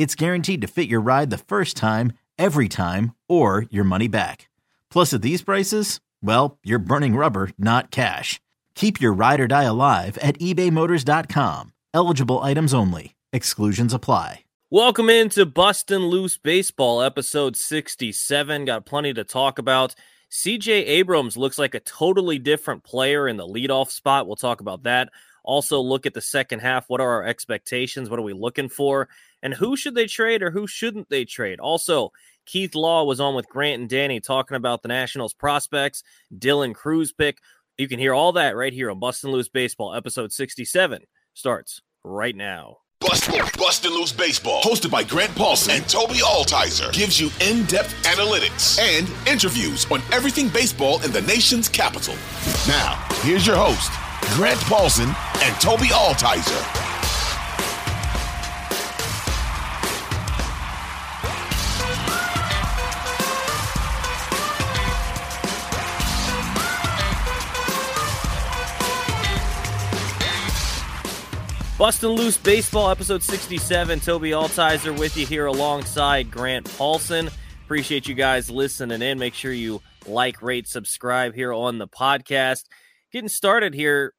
it's guaranteed to fit your ride the first time, every time, or your money back. Plus, at these prices, well, you're burning rubber, not cash. Keep your ride or die alive at ebaymotors.com. Eligible items only. Exclusions apply. Welcome into Bustin' Loose Baseball, episode 67. Got plenty to talk about. CJ Abrams looks like a totally different player in the leadoff spot. We'll talk about that. Also, look at the second half. What are our expectations? What are we looking for? And who should they trade or who shouldn't they trade? Also, Keith Law was on with Grant and Danny talking about the Nationals prospects, Dylan Crews pick. You can hear all that right here on Bustin' Loose Baseball, episode 67 starts right now. Bustin', Bustin' Loose Baseball, hosted by Grant Paulsen and Tobi Altizer, gives you in-depth analytics and interviews on everything baseball in the nation's capital. Now, here's your host, Grant Paulsen and Tobi Altizer. Bustin' Loose Baseball, episode 67. Tobi Altizer with you here alongside Grant Paulsen. Appreciate you guys listening in. Make sure you like, rate, subscribe here on the podcast. Getting started here.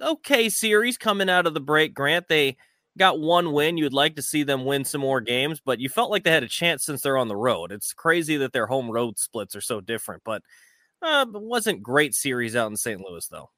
Okay, series coming out of the break, Grant. They got one win. You'd like to see them win some more games, but you felt like they had a chance since they're on the road. It's crazy that their home road splits are so different, but uh, wasn't great series out in St. Louis, though.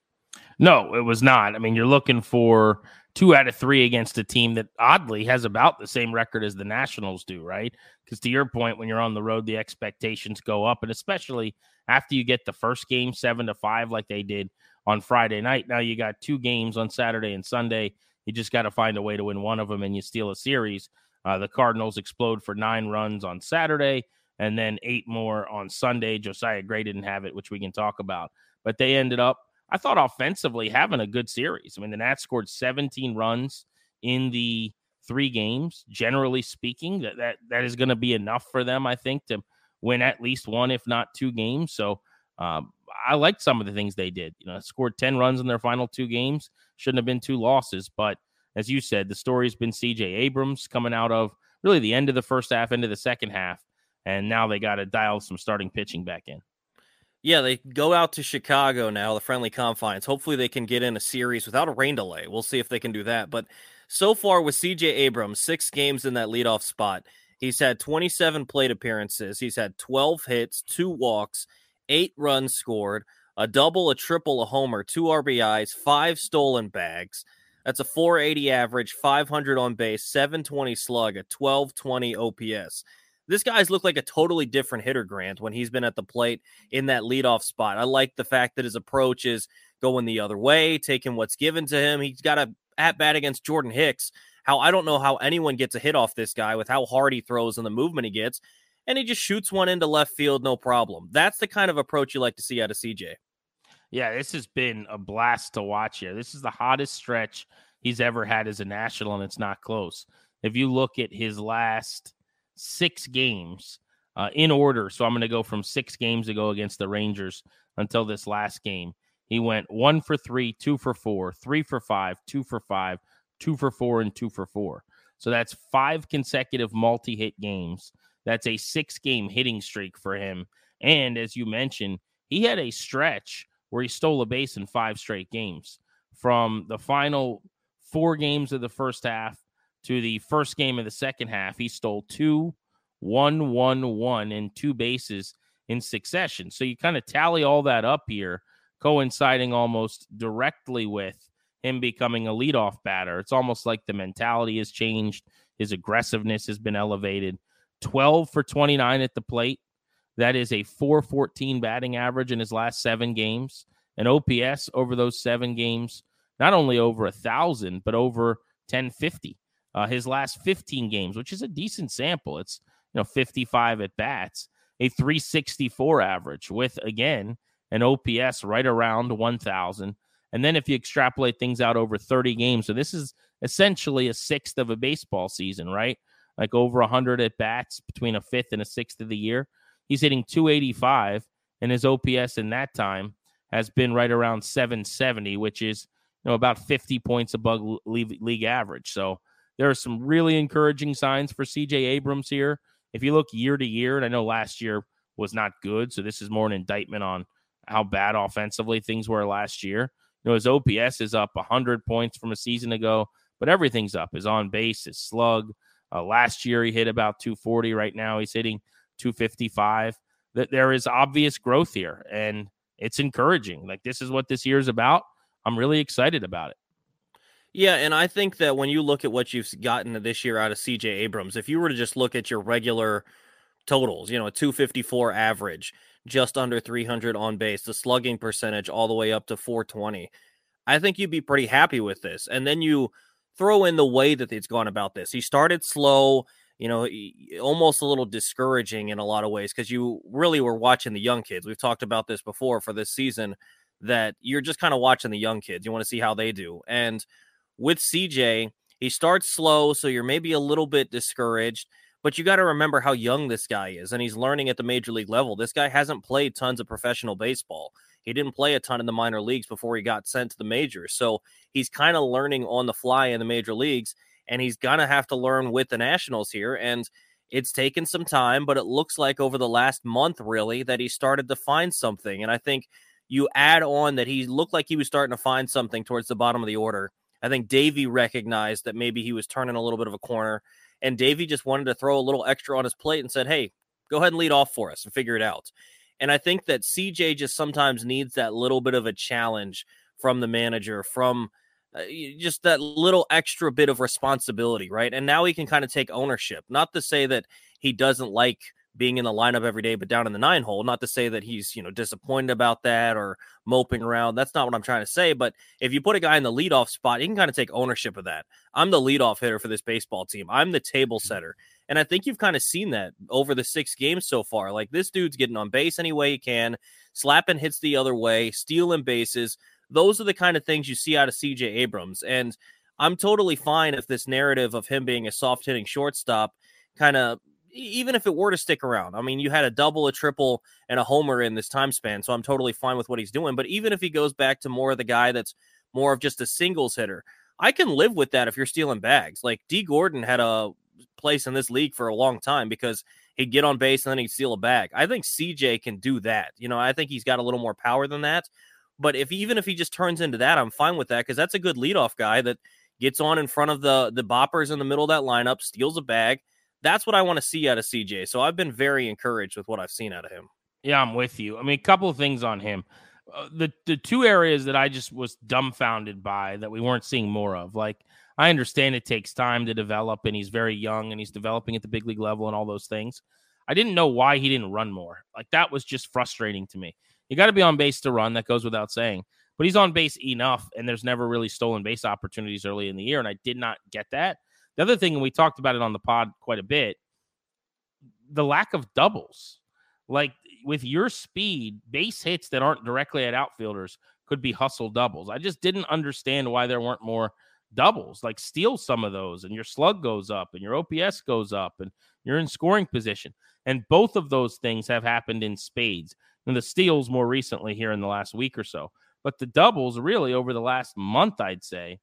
No, it was not. I mean, you're looking for two out of three against a team that oddly has about the same record as the Nationals do, right? Because to your point, when you're on the road, the expectations go up, and especially after you get the first game seven to five, like they did on Friday night. Now you got two games on Saturday and Sunday. You just got to find a way to win one of them, and you steal a series. Uh, the Cardinals explode for nine runs on Saturday, and then eight more on Sunday. Josiah Gray didn't have it, which we can talk about, but they ended up I thought offensively having a good series. I mean, the Nats scored 17 runs in the three games. Generally speaking, that that, that is going to be enough for them, I think, to win at least one, if not two games. So um, I liked some of the things they did. You know, scored 10 runs in their final two games. Shouldn't have been two losses. But as you said, the story's been CJ Abrams coming out of really the end of the first half, into the second half. And now they got to dial some starting pitching back in. Yeah, they go out to Chicago now, the friendly confines. Hopefully, they can get in a series without a rain delay. We'll see if they can do that. But so far with CJ Abrams, six games in that leadoff spot, he's had 27 plate appearances. He's had 12 hits, two walks, eight runs scored, a double, a triple, a homer, two RBIs, five stolen bags. That's a 480 average, 500 on base, 720 slug, a 1220 OPS this guy's looked like a totally different hitter, Grant, when he's been at the plate in that leadoff spot. I like the fact that his approach is going the other way, taking what's given to him. He's got a at bat against Jordan Hicks. How I don't know how anyone gets a hit off this guy with how hard he throws and the movement he gets. And he just shoots one into left field, no problem. That's the kind of approach you like to see out of CJ. Yeah, this has been a blast to watch here. This is the hottest stretch he's ever had as a national, and it's not close. If you look at his last six games uh, in order. So I'm going to go from six games ago against the Rangers until this last game. He went one for three, two for four, three for five, two for five, two for four, and two for four. So that's five consecutive multi hit games. That's a six game hitting streak for him. And as you mentioned, he had a stretch where he stole a base in five straight games. From the final four games of the first half to the first game of the second half, he stole two, one, one, one, and two bases in succession. So you kind of tally all that up here, coinciding almost directly with him becoming a leadoff batter. It's almost like the mentality has changed. His aggressiveness has been elevated. 12 for 29 at the plate. That is a 414 batting average in his last seven games. An OPS over those seven games, not only over a thousand, but over 1050. Uh, his last 15 games, which is a decent sample. It's you know 55 at bats, a 364 average with again an OPS right around 1000. And then if you extrapolate things out over 30 games, so this is essentially a sixth of a baseball season, right? Like over 100 at bats between a fifth and a sixth of the year. He's hitting 285, and his OPS in that time has been right around 770, which is you know about 50 points above league, average. So there are some really encouraging signs for CJ Abrams here. If you look year to year, and I know last year was not good, so this is more an indictment on how bad offensively things were last year. You know, his OPS is up 100 points from a season ago, but everything's up. His on base, his slug. Uh, last year he hit about 240. Right now he's hitting 255. That there is obvious growth here, and it's encouraging. Like this is what this year is about. I'm really excited about it. Yeah, and I think that when you look at what you've gotten this year out of CJ Abrams, if you were to just look at your regular totals, you know, a 254 average, just under 300 on base, the slugging percentage all the way up to 420, I think you'd be pretty happy with this. And then you throw in the way that it's gone about this. He started slow, you know, almost a little discouraging in a lot of ways because you really were watching the young kids. We've talked about this before for this season that you're just kind of watching the young kids. You want to see how they do. And with CJ, he starts slow, so you're maybe a little bit discouraged. But you got to remember how young this guy is, and he's learning at the major league level. This guy hasn't played tons of professional baseball. He didn't play a ton in the minor leagues before he got sent to the majors. So he's kind of learning on the fly in the major leagues, and he's to have to learn with the Nationals here. And it's taken some time, but it looks like over the last month, really, that he started to find something. And I think you add on that he looked like he was starting to find something towards the bottom of the order I think Davey recognized that maybe he was turning a little bit of a corner, and Davey just wanted to throw a little extra on his plate and said, "Hey, go ahead and lead off for us and figure it out." And I think that CJ just sometimes needs that little bit of a challenge from the manager, from uh, just that little extra bit of responsibility, right? And now he can kind of take ownership. Not to say that he doesn't like being in the lineup every day, but down in the nine hole. Not to say that he's, you know, disappointed about that or moping around. That's not what I'm trying to say. But if you put a guy in the leadoff spot, he can kind of take ownership of that. I'm the leadoff hitter for this baseball team. I'm the table mm-hmm. setter. And I think you've kind of seen that over the six games so far. Like this dude's getting on base any way he can, slapping hits the other way, stealing bases. Those are the kind of things you see out of CJ Abrams. And I'm totally fine if this narrative of him being a soft hitting shortstop kind of even if it were to stick around. I mean, you had a double, a triple, and a homer in this time span, so I'm totally fine with what he's doing. But even if he goes back to more of the guy that's more of just a singles hitter, I can live with that if you're stealing bags. Like Dee Gordon had a place in this league for a long time because he'd get on base and then he'd steal a bag. I think CJ can do that. You know, I think he's got a little more power than that. But if even if he just turns into that, I'm fine with that because that's a good leadoff guy that gets on in front of the the boppers in the middle of that lineup, steals a bag, that's what I want to see out of CJ. So I've been very encouraged with what I've seen out of him. Yeah, I'm with you. I mean, a couple of things on him. Uh, the the two areas that I just was dumbfounded by that we weren't seeing more of. Like I understand it takes time to develop, and he's very young, and he's developing at the big league level, and all those things. I didn't know why he didn't run more. Like that was just frustrating to me. You got to be on base to run. That goes without saying. But he's on base enough, and there's never really stolen base opportunities early in the year, and I did not get that. The other thing, and we talked about it on the pod quite a bit, the lack of doubles. Like with your speed, base hits that aren't directly at outfielders could be hustle doubles. I just didn't understand why there weren't more doubles. Like steal some of those, and your slug goes up, and your OPS goes up, and you're in scoring position. And both of those things have happened in spades. And the steals more recently here in the last week or so. But the doubles, really, over the last month, I'd say,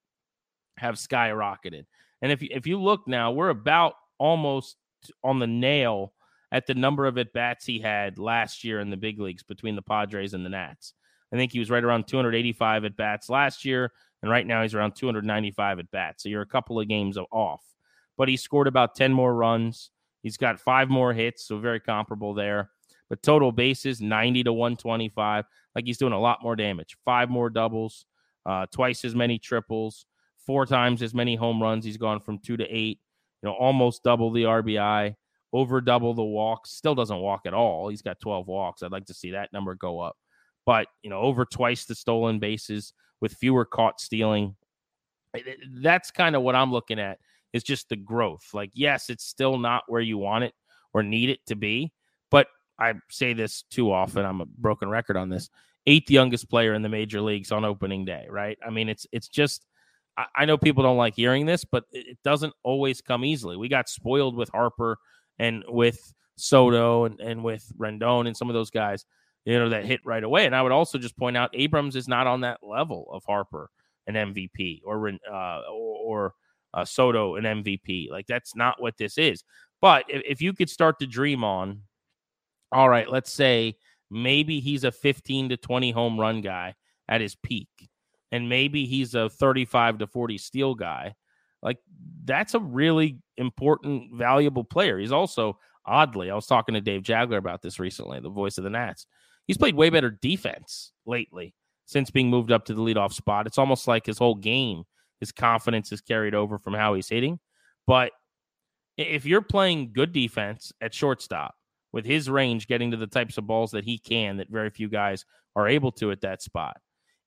have skyrocketed. And if you, if you look now, we're about almost on the nail at the number of at bats he had last year in the big leagues between the Padres and the Nats. I think he was right around 285 at bats last year, and right now he's around 295 at bats. So you're a couple of games off. But he scored about 10 more runs He's got five more hits, so very comparable there. But total bases, 90 to 125. Like he's doing a lot more damage. Five more doubles, uh, twice as many triples, four times as many home runs. He's gone from two to eight, you know, almost double the RBI, over double the walks. Still doesn't walk at all. He's got 12 walks. I'd like to see that number go up. But, you know, over twice the stolen bases with fewer caught stealing. That's kind of what I'm looking at is just the growth. Like, yes, it's still not where you want it or need it to be, but I say this too often. I'm a broken record on this. Eighth youngest player in the major leagues on opening day, right? I mean, it's it's just I, I know people don't like hearing this, but it doesn't always come easily. We got spoiled with Harper and with Soto and, and with Rendon and some of those guys, you know, that hit right away. And I would also just point out Abrams is not on that level of Harper an MVP or uh, or, uh, Soto an MVP. Like that's not what this is. But if, if you could start to dream on all right, let's say maybe he's a 15 to 20 home run guy at his peak, and maybe he's a 35 to 40 steal guy. Like that's a really important, valuable player. He's also oddly, I was talking to Dave Jageler about this recently, the voice of the Nats. He's played way better defense lately since being moved up to the leadoff spot. It's almost like his whole game, his confidence is carried over from how he's hitting. But if you're playing good defense at shortstop, with his range getting to the types of balls that he can that very few guys are able to at that spot.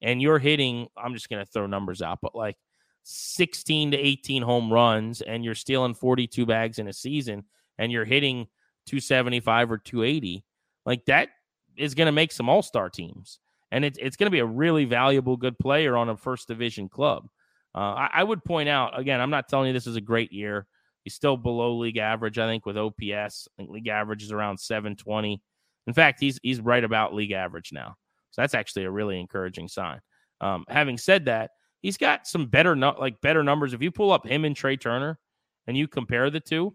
And you're hitting, I'm just going to throw numbers out, but like 16 to 18 home runs and you're stealing 42 bags in a season and you're hitting 275 or 280, like that is going to make some all star teams. And it, it's going to be a really valuable, good player on a first division club. Uh, I, I would point out, again, I'm not telling you this is a great year. He's still below league average, I think, with OPS. I think league average is around 720. In fact, he's he's right about league average now. So that's actually a really encouraging sign. Um, having said that, he's got some better like better numbers. If you pull up him and Trea Turner and you compare the two,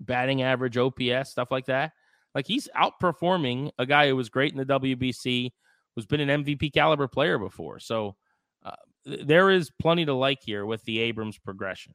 batting average, OPS, stuff like that, like he's outperforming a guy who was great in the WBC, who's been an MVP caliber player before. So uh, there is plenty to like here with the Abrams progression.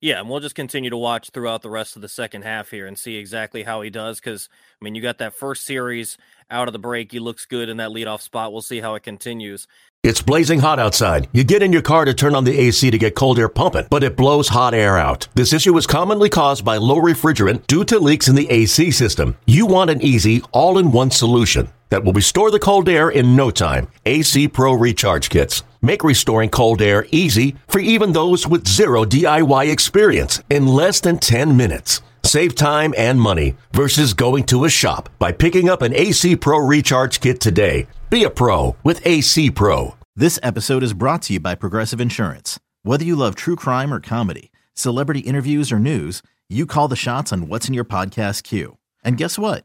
Yeah, and we'll just continue to watch throughout the rest of the second half here and see exactly how he does. Because I mean, you got that first series out of the break. He looks good in that leadoff spot. We'll see how it continues. It's blazing hot outside. You get in your car to turn on the AC to get cold air pumping, but it blows hot air out. This issue is commonly caused by low refrigerant due to leaks in the AC system. You want an easy, all-in-one solution that will restore the cold air in no time. AC Pro Recharge Kits. Make restoring cold air easy for even those with zero DIY experience in less than 10 minutes. Save time and money versus going to a shop by picking up an AC Pro Recharge Kit today. Be a pro with AC Pro. This episode is brought to you by Progressive Insurance. Whether you love true crime or comedy, celebrity interviews or news, you call the shots on what's in your podcast queue. And guess what?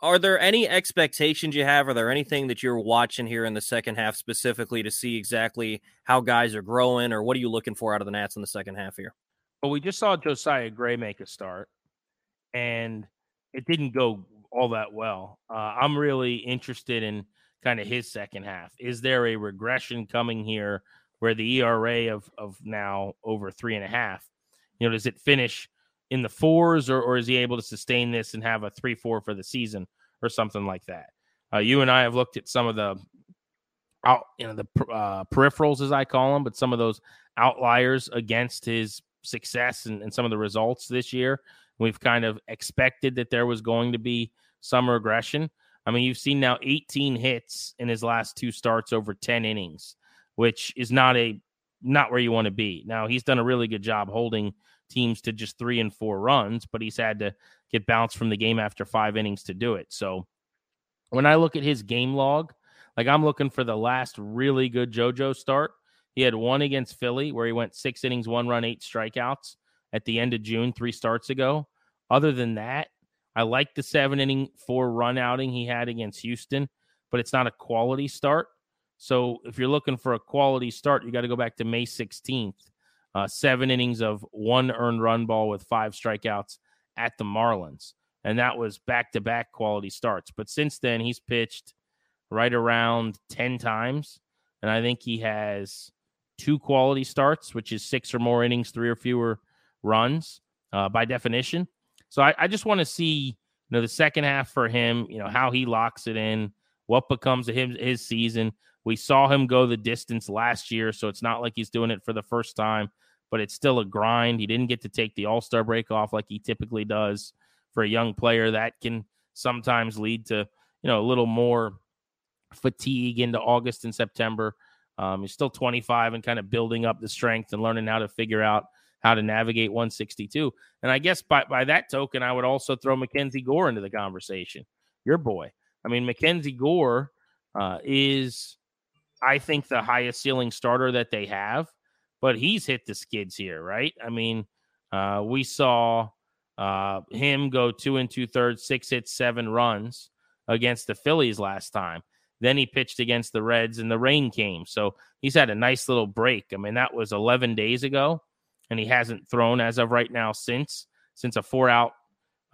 are there any expectations you have? Are there anything that you're watching here in the second half specifically to see exactly how guys are growing, or what are you looking for out of the Nats in the second half here? Well, we just saw Josiah Gray make a start, and it didn't go all that well. Uh, I'm really interested in kind of his second half. Is there a regression coming here where the ERA of of now over three and a half? You know, does it finish? In the fours, or, or is he able to sustain this and have a three four for the season or something like that? Uh, you and I have looked at some of the out, you know, the uh, peripherals as I call them, but some of those outliers against his success and, and some of the results this year. We've kind of expected that there was going to be some regression. I mean, you've seen now 18 hits in his last two starts over 10 innings, which is not a not where you want to be. Now he's done a really good job holding teams to just three and four runs, but he's had to get bounced from the game after five innings to do it. So when I look at his game log, like I'm looking for the last really good JoJo start. He had one against Philly where he went six innings, one run, eight strikeouts at the end of June, three starts ago. Other than that, I like the seven inning four run outing he had against Houston, but it's not a quality start. So if you're looking for a quality start, you got to go back to May 16th. Uh, seven innings of one earned run ball with five strikeouts at the Marlins. And that was back to back quality starts. But since then, he's pitched right around 10 times. And I think he has two quality starts, which is six or more innings, three or fewer runs uh, by definition. So I, I just want to see, you know, the second half for him, you know, how he locks it in, what becomes of him, his season. We saw him go the distance last year, so it's not like he's doing it for the first time, but it's still a grind. He didn't get to take the All Star break off like he typically does for a young player. That can sometimes lead to, you know, a little more fatigue into August and September. Um, he's still 25 and kind of building up the strength and learning how to figure out how to navigate 162. And I guess by, by that token, I would also throw Mackenzie Gore into the conversation. Your boy. I mean, Mackenzie Gore uh, is, I think, the highest ceiling starter that they have, but he's hit the skids here, right? I mean, uh, we saw uh, him go two and two thirds, six hits, seven runs against the Phillies last time. Then he pitched against the Reds and the rain came. So he's had a nice little break. I mean, that was 11 days ago and he hasn't thrown as of right now since since a four out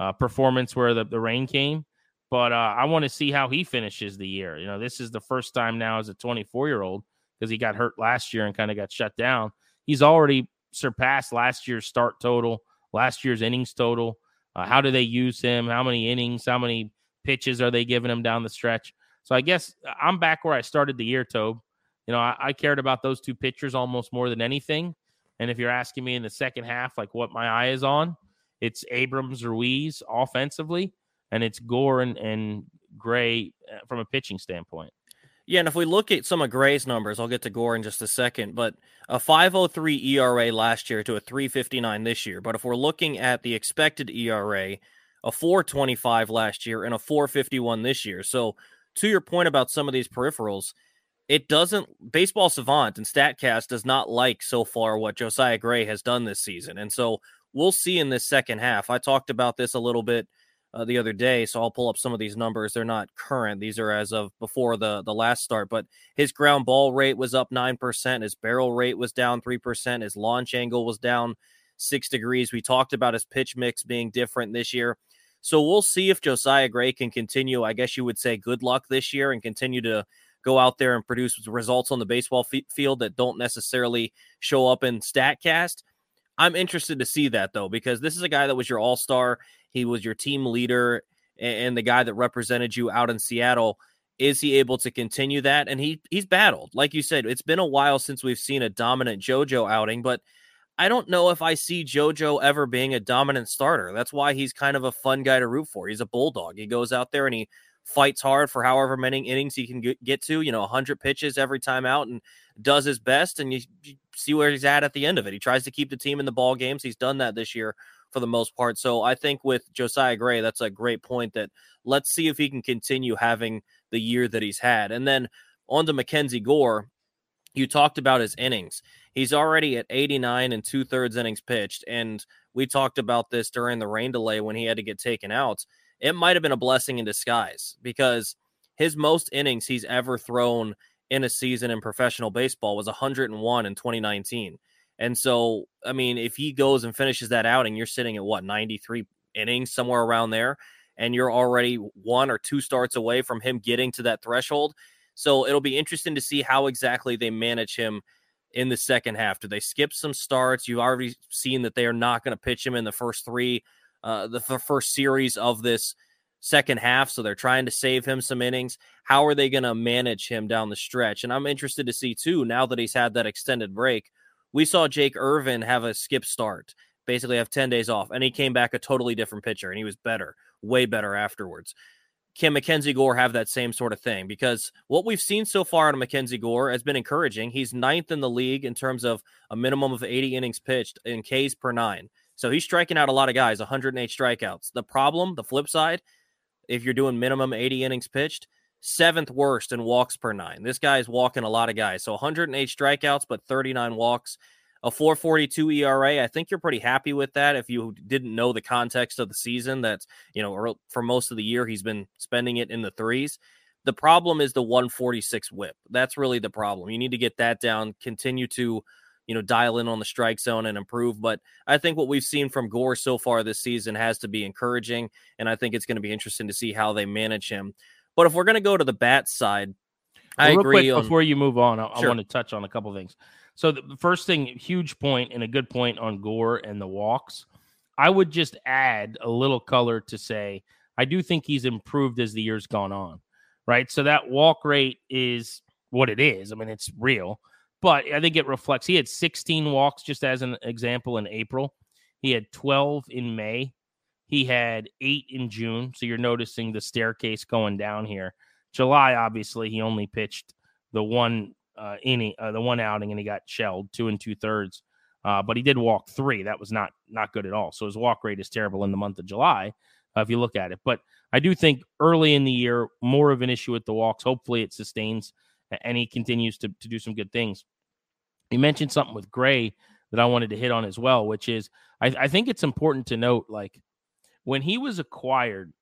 uh, performance where the, the rain came. But uh, I want to see how he finishes the year. You know, this is the first time now as a 24 year old because he got hurt last year and kind of got shut down. He's already surpassed last year's start total, last year's innings total. Uh, how do they use him? How many innings? How many pitches are they giving him down the stretch? So I guess uh, I'm back where I started the year, Tobe. You know, I, I cared about those two pitchers almost more than anything. And if you're asking me in the second half, like what my eye is on, it's Abrams Ruiz offensively, and it's Gore and, and Gray uh, from a pitching standpoint. Yeah, and if we look at some of Gray's numbers, I'll get to Gore in just a second, but a 503 ERA last year to a 359 this year. But if we're looking at the expected ERA, a 425 last year and a 451 this year. So, to your point about some of these peripherals, it doesn't baseball savant and statcast does not like so far what josiah gray has done this season and so we'll see in this second half i talked about this a little bit uh, the other day so i'll pull up some of these numbers they're not current these are as of before the the last start but his ground ball rate was up 9% his barrel rate was down 3% his launch angle was down 6 degrees we talked about his pitch mix being different this year so we'll see if josiah gray can continue i guess you would say good luck this year and continue to go out there and produce results on the baseball f- field that don't necessarily show up in StatCast. I'm interested to see that though, because this is a guy that was your all star. He was your team leader and, the guy that represented you out in Seattle. Is he able to continue that? And he he's battled. Like you said, it's been a while since we've seen a dominant JoJo outing, but I don't know if I see JoJo ever being a dominant starter. That's why he's kind of a fun guy to root for. He's a bulldog. He goes out there and he fights hard for however many innings he can get to, you know, 100 pitches every time out and does his best. And you, you, see where he's at at the end of it. He tries to keep the team in the ball games. He's done that this year for the most part. So I think with Josiah Gray, that's a great point that let's see if he can continue having the year that he's had. And then on to Mackenzie Gore. You talked about his innings. He's already at 89 and two thirds innings pitched. And we talked about this during the rain delay when he had to get taken out it might have been a blessing in disguise because his most innings he's ever thrown in a season in professional baseball was 101 in 2019. And so, I mean, if he goes and finishes that out and you're sitting at what 93 innings, somewhere around there, and you're already one or two starts away from him getting to that threshold. So it'll be interesting to see how exactly they manage him in the second half. Do they skip some starts? You've already seen that they are not going to pitch him in the first three uh, the f- first series of this second half. So they're trying to save him some innings. How are they going to manage him down the stretch? And I'm interested to see, too, now that he's had that extended break. We saw Jake Irvin have a skip start, basically have 10 days off, and he came back a totally different pitcher, and he was better, way better afterwards. Can Mackenzie Gore have that same sort of thing? Because what we've seen so far in Mackenzie Gore has been encouraging. He's ninth in the league in terms of a minimum of 80 innings pitched in Ks per nine. So he's striking out a lot of guys, 108 strikeouts. The problem, the flip side, if you're doing minimum 80 innings pitched, seventh worst in walks per nine. This guy is walking a lot of guys. So 108 strikeouts, but 39 walks. a 442 ERA. I think you're pretty happy with that. If you didn't know the context of the season, that's, you know, for most of the year, he's been spending it in the threes. The problem is the 146 whip. That's really the problem. You need to get that down, continue to, you know, dial in on the strike zone and improve. But I think what we've seen from Gore so far this season has to be encouraging. And I think it's going to be interesting to see how they manage him. But if we're going to go to the bat side, well, I agree. On, before you move on, I, sure. I want to touch on a couple things. So the first thing, huge point and a good point on Gore and the walks. I would just add a little color to say I do think he's improved as the year's gone on right? So that walk rate is what it is. I mean, it's real, but I think it reflects. He had 16 walks, just as an example, in April. He had 12 in May. He had eight in June. So you're noticing the staircase going down here. July, obviously, he only pitched the one uh, inning, uh, the one outing, and he got shelled two and two thirds. Uh, but he did walk three. That was not not good at all. So his walk rate is terrible in the month of July uh, if you look at it. But I do think early in the year, more of an issue with the walks. Hopefully it sustains and he continues to, to do some good things. You mentioned something with Gray that I wanted to hit on as well, which is I, I think it's important to note like when he was acquired,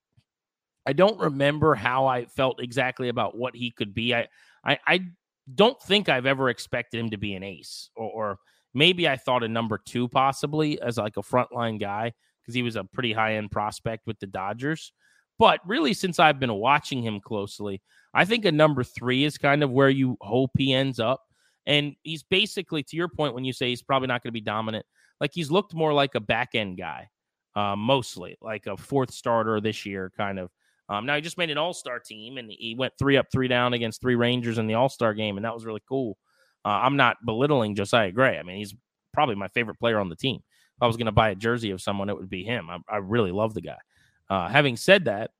I don't remember how I felt exactly about what he could be. I I, I don't think I've ever expected him to be an ace or, or maybe I thought a number two possibly as like a frontline guy because he was a pretty high end prospect with the Dodgers. But really, since I've been watching him closely, I think a number three is kind of where you hope he ends up. And he's basically, to your point, when you say he's probably not going to be dominant, like he's looked more like a back end guy, uh, mostly like a fourth starter this year, kind of. Um, now he just made an All Star team and he went three up, three down against three Rangers in the All Star game, and that was really cool. Uh, I'm not belittling Josiah Gray. I mean, he's probably my favorite player on the team. If I was going to buy a jersey of someone, it would be him. I, I really love the guy. Uh, having said that,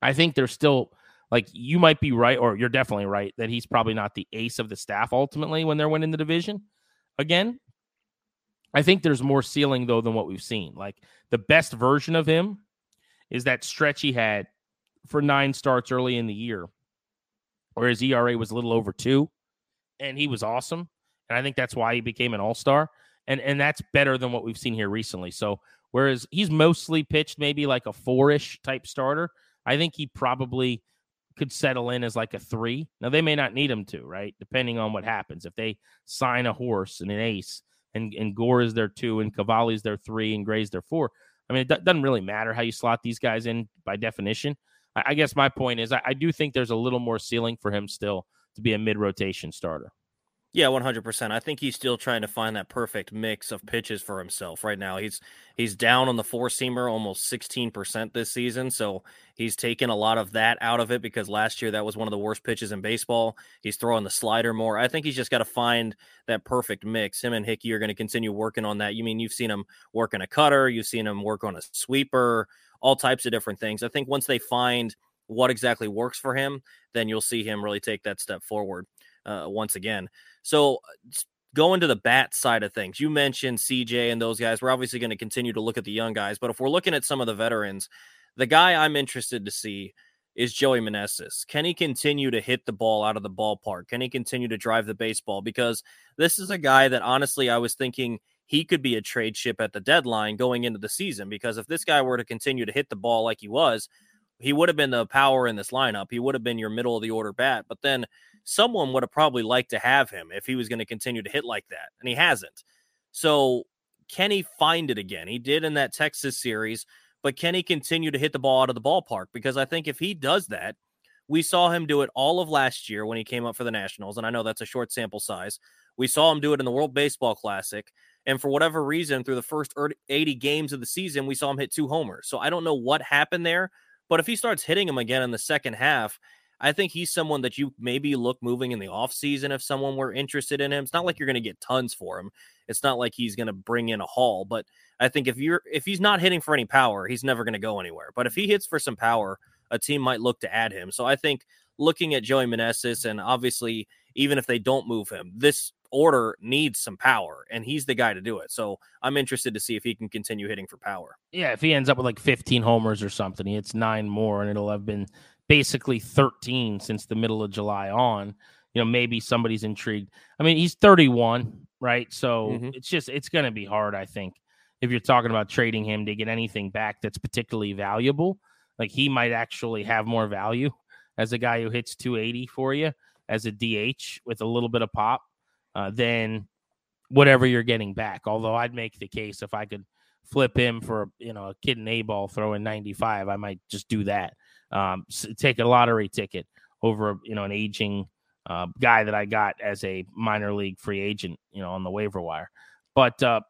I think there's still like you might be right, or you're definitely right that he's probably not the ace of the staff ultimately when they're winning the division. Again, I think there's more ceiling though than what we've seen. Like the best version of him is that stretch he had for nine starts early in the year, where his ERA was a little over two, and he was awesome. And I think that's why he became an all star and and that's better than what we've seen here recently. So whereas he's mostly pitched maybe like a four-ish type starter, I think he probably could settle in as like a three. Now they may not need him to, right? Depending on what happens. If they sign a horse and an ace, and and Gore is their two, and Cavalli's their three, and Gray's their four. I mean, it d- doesn't really matter how you slot these guys in by definition. I, I guess my point is, I, I do think there's a little more ceiling for him still to be a mid rotation starter. Yeah, one hundred percent. I think he's still trying to find that perfect mix of pitches for himself right now. He's he's down on the four seamer almost sixteen percent this season, so he's taken a lot of that out of it because last year that was one of the worst pitches in baseball. He's throwing the slider more. I think he's just got to find that perfect mix. Him and Hickey are going to continue working on that. You mean you've seen him work on a cutter, you've seen him work on a sweeper, all types of different things. I think once they find what exactly works for him, then you'll see him really take that step forward uh, once again. So going to the bat side of things, you mentioned CJ and those guys. We're obviously going to continue to look at the young guys, but if we're looking at some of the veterans, the guy I'm interested to see is Joey Meneses. Can he continue to hit the ball out of the ballpark? Can he continue to drive the baseball? Because this is a guy that honestly I was thinking he could be a trade ship at the deadline going into the season. Because if this guy were to continue to hit the ball like he was, he would have been the power in this lineup. He would have been your middle of the order bat. But then someone would have probably liked to have him if he was going to continue to hit like that, and he hasn't. So can he find it again? He did in that Texas series, but can he continue to hit the ball out of the ballpark? Because I think if he does that, we saw him do it all of last year when he came up for the Nationals, and I know that's a short sample size. We saw him do it in the World Baseball Classic, and for whatever reason, through the first 80 games of the season, we saw him hit two homers. So I don't know what happened there, but if he starts hitting them again in the second half, I think he's someone that you maybe look moving in the offseason if someone were interested in him. It's not like you're going to get tons for him. It's not like he's going to bring in a haul, but I think if you're if he's not hitting for any power, he's never going to go anywhere. But if he hits for some power, a team might look to add him. So I think looking at Joey Meneses and obviously even if they don't move him, this order needs some power and he's the guy to do it. So I'm interested to see if he can continue hitting for power. Yeah, if he ends up with like 15 homers or something, he hits nine more and it'll have been basically 13 since the middle of July on. You know, maybe somebody's intrigued. I mean, he's 31. right? So mm-hmm. it's just it's going to be hard, I think, if you're talking about trading him to get anything back that's particularly valuable. Like he might actually have more value as a guy who hits 280 for you as a DH with a little bit of pop uh, than whatever you're getting back. Although I'd make the case if I could flip him for you know a kid in A ball throwing 95, I might just do that. Um, take a lottery ticket over you know an aging uh, guy that I got as a minor league free agent, you know, on the waiver wire. But uh,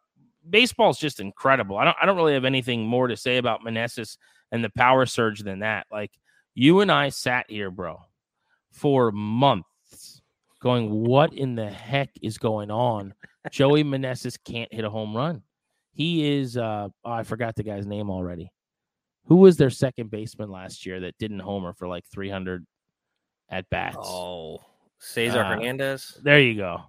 baseball is just incredible. I don't I don't really have anything more to say about Meneses and the power surge than that. Like you and I sat here, bro, for months going, what in the heck is going on? Joey Meneses can't hit a home run. He is uh oh, I forgot the guy's name already. Who was their second baseman last year that didn't homer for like 300 at bats? Oh, Cesar uh, Hernandez. There you go.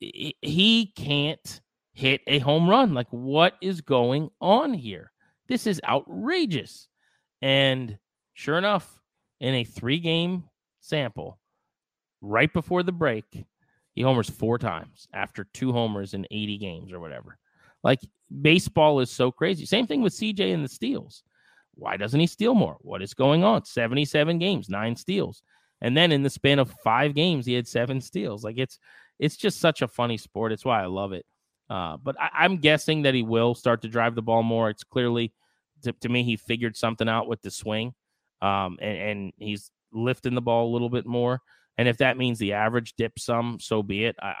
He can't hit a home run. Like, what is going on here? This is outrageous. And sure enough, in a three game sample, right before the break, he homers four times after two homers in 80 games or whatever. Like baseball is so crazy. Same thing with CJ and the steals. Why doesn't he steal more? What is going on? 77 games, nine steals. And then in the span of five games, he had seven steals. Like it's it's just such a funny sport. It's why I love it. Uh, but I, am guessing that he will start to drive the ball more. It's clearly to, to me he figured something out with the swing, um, and, and he's lifting the ball a little bit more. And if that means the average dips some, so be it. I,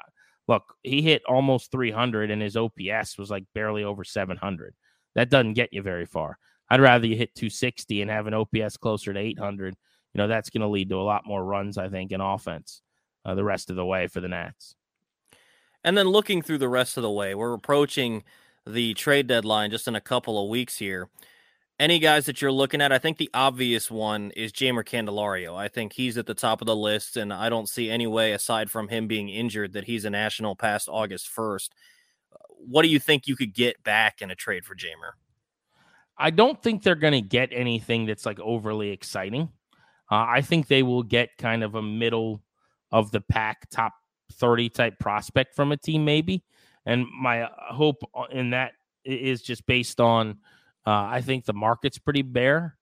look, he hit almost 300 and his OPS was like barely over 700. That doesn't get you very far. I'd rather you hit 260 and have an OPS closer to 800. You know, that's going to lead to a lot more runs, I think, in offense uh, the rest of the way for the Nats. And then looking through the rest of the way, we're approaching the trade deadline just in a couple of weeks here any guys that you're looking at, I think the obvious one is Jeimer Candelario. I think he's at the top of the list, and I don't see any way aside from him being injured that he's a national past August 1st. What do you think you could get back in a trade for Jeimer? I don't think they're going to get anything that's like overly exciting. Uh, I think they will get kind of a middle of the pack, top 30 type prospect from a team, maybe. And my uh, hope uh, in that is just based on uh, I think the market's pretty bare.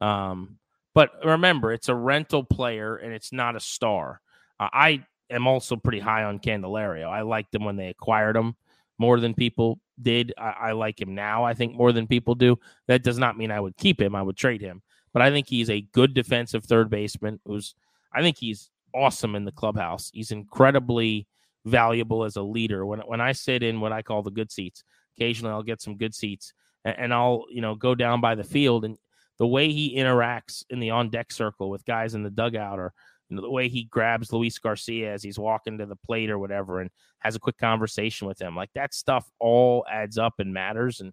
Um, but remember, it's a rental player and it's not a star. Uh, I am also pretty high on Candelario. I liked him when they acquired him more than people did. I, I, like him now, I think, more than people do. That does not mean I would keep him. I would trade him. But I think he's a good defensive third baseman who's, I think he's awesome in the clubhouse. He's incredibly valuable as a leader. When, when I sit in what I call the good seats, occasionally I'll get some good seats and I'll you know go down by the field and the way he interacts in the on deck circle with guys in the dugout or you know, the way he grabs Luis Garcia as he's walking to the plate or whatever and has a quick conversation with him. Like that stuff all adds up and matters. And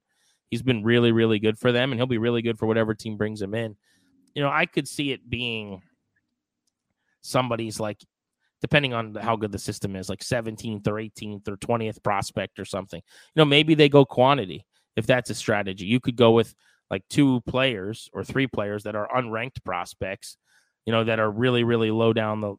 he's been really, really good for them. And he'll be really good for whatever team brings him in. You know, I could see it being somebody's like, depending on how good the system is, like 17th or 18th or 20th prospect or something. You know, maybe they go quantity if that's a strategy. You could go with like two players or three players that are unranked prospects, you know, that are really, really low down the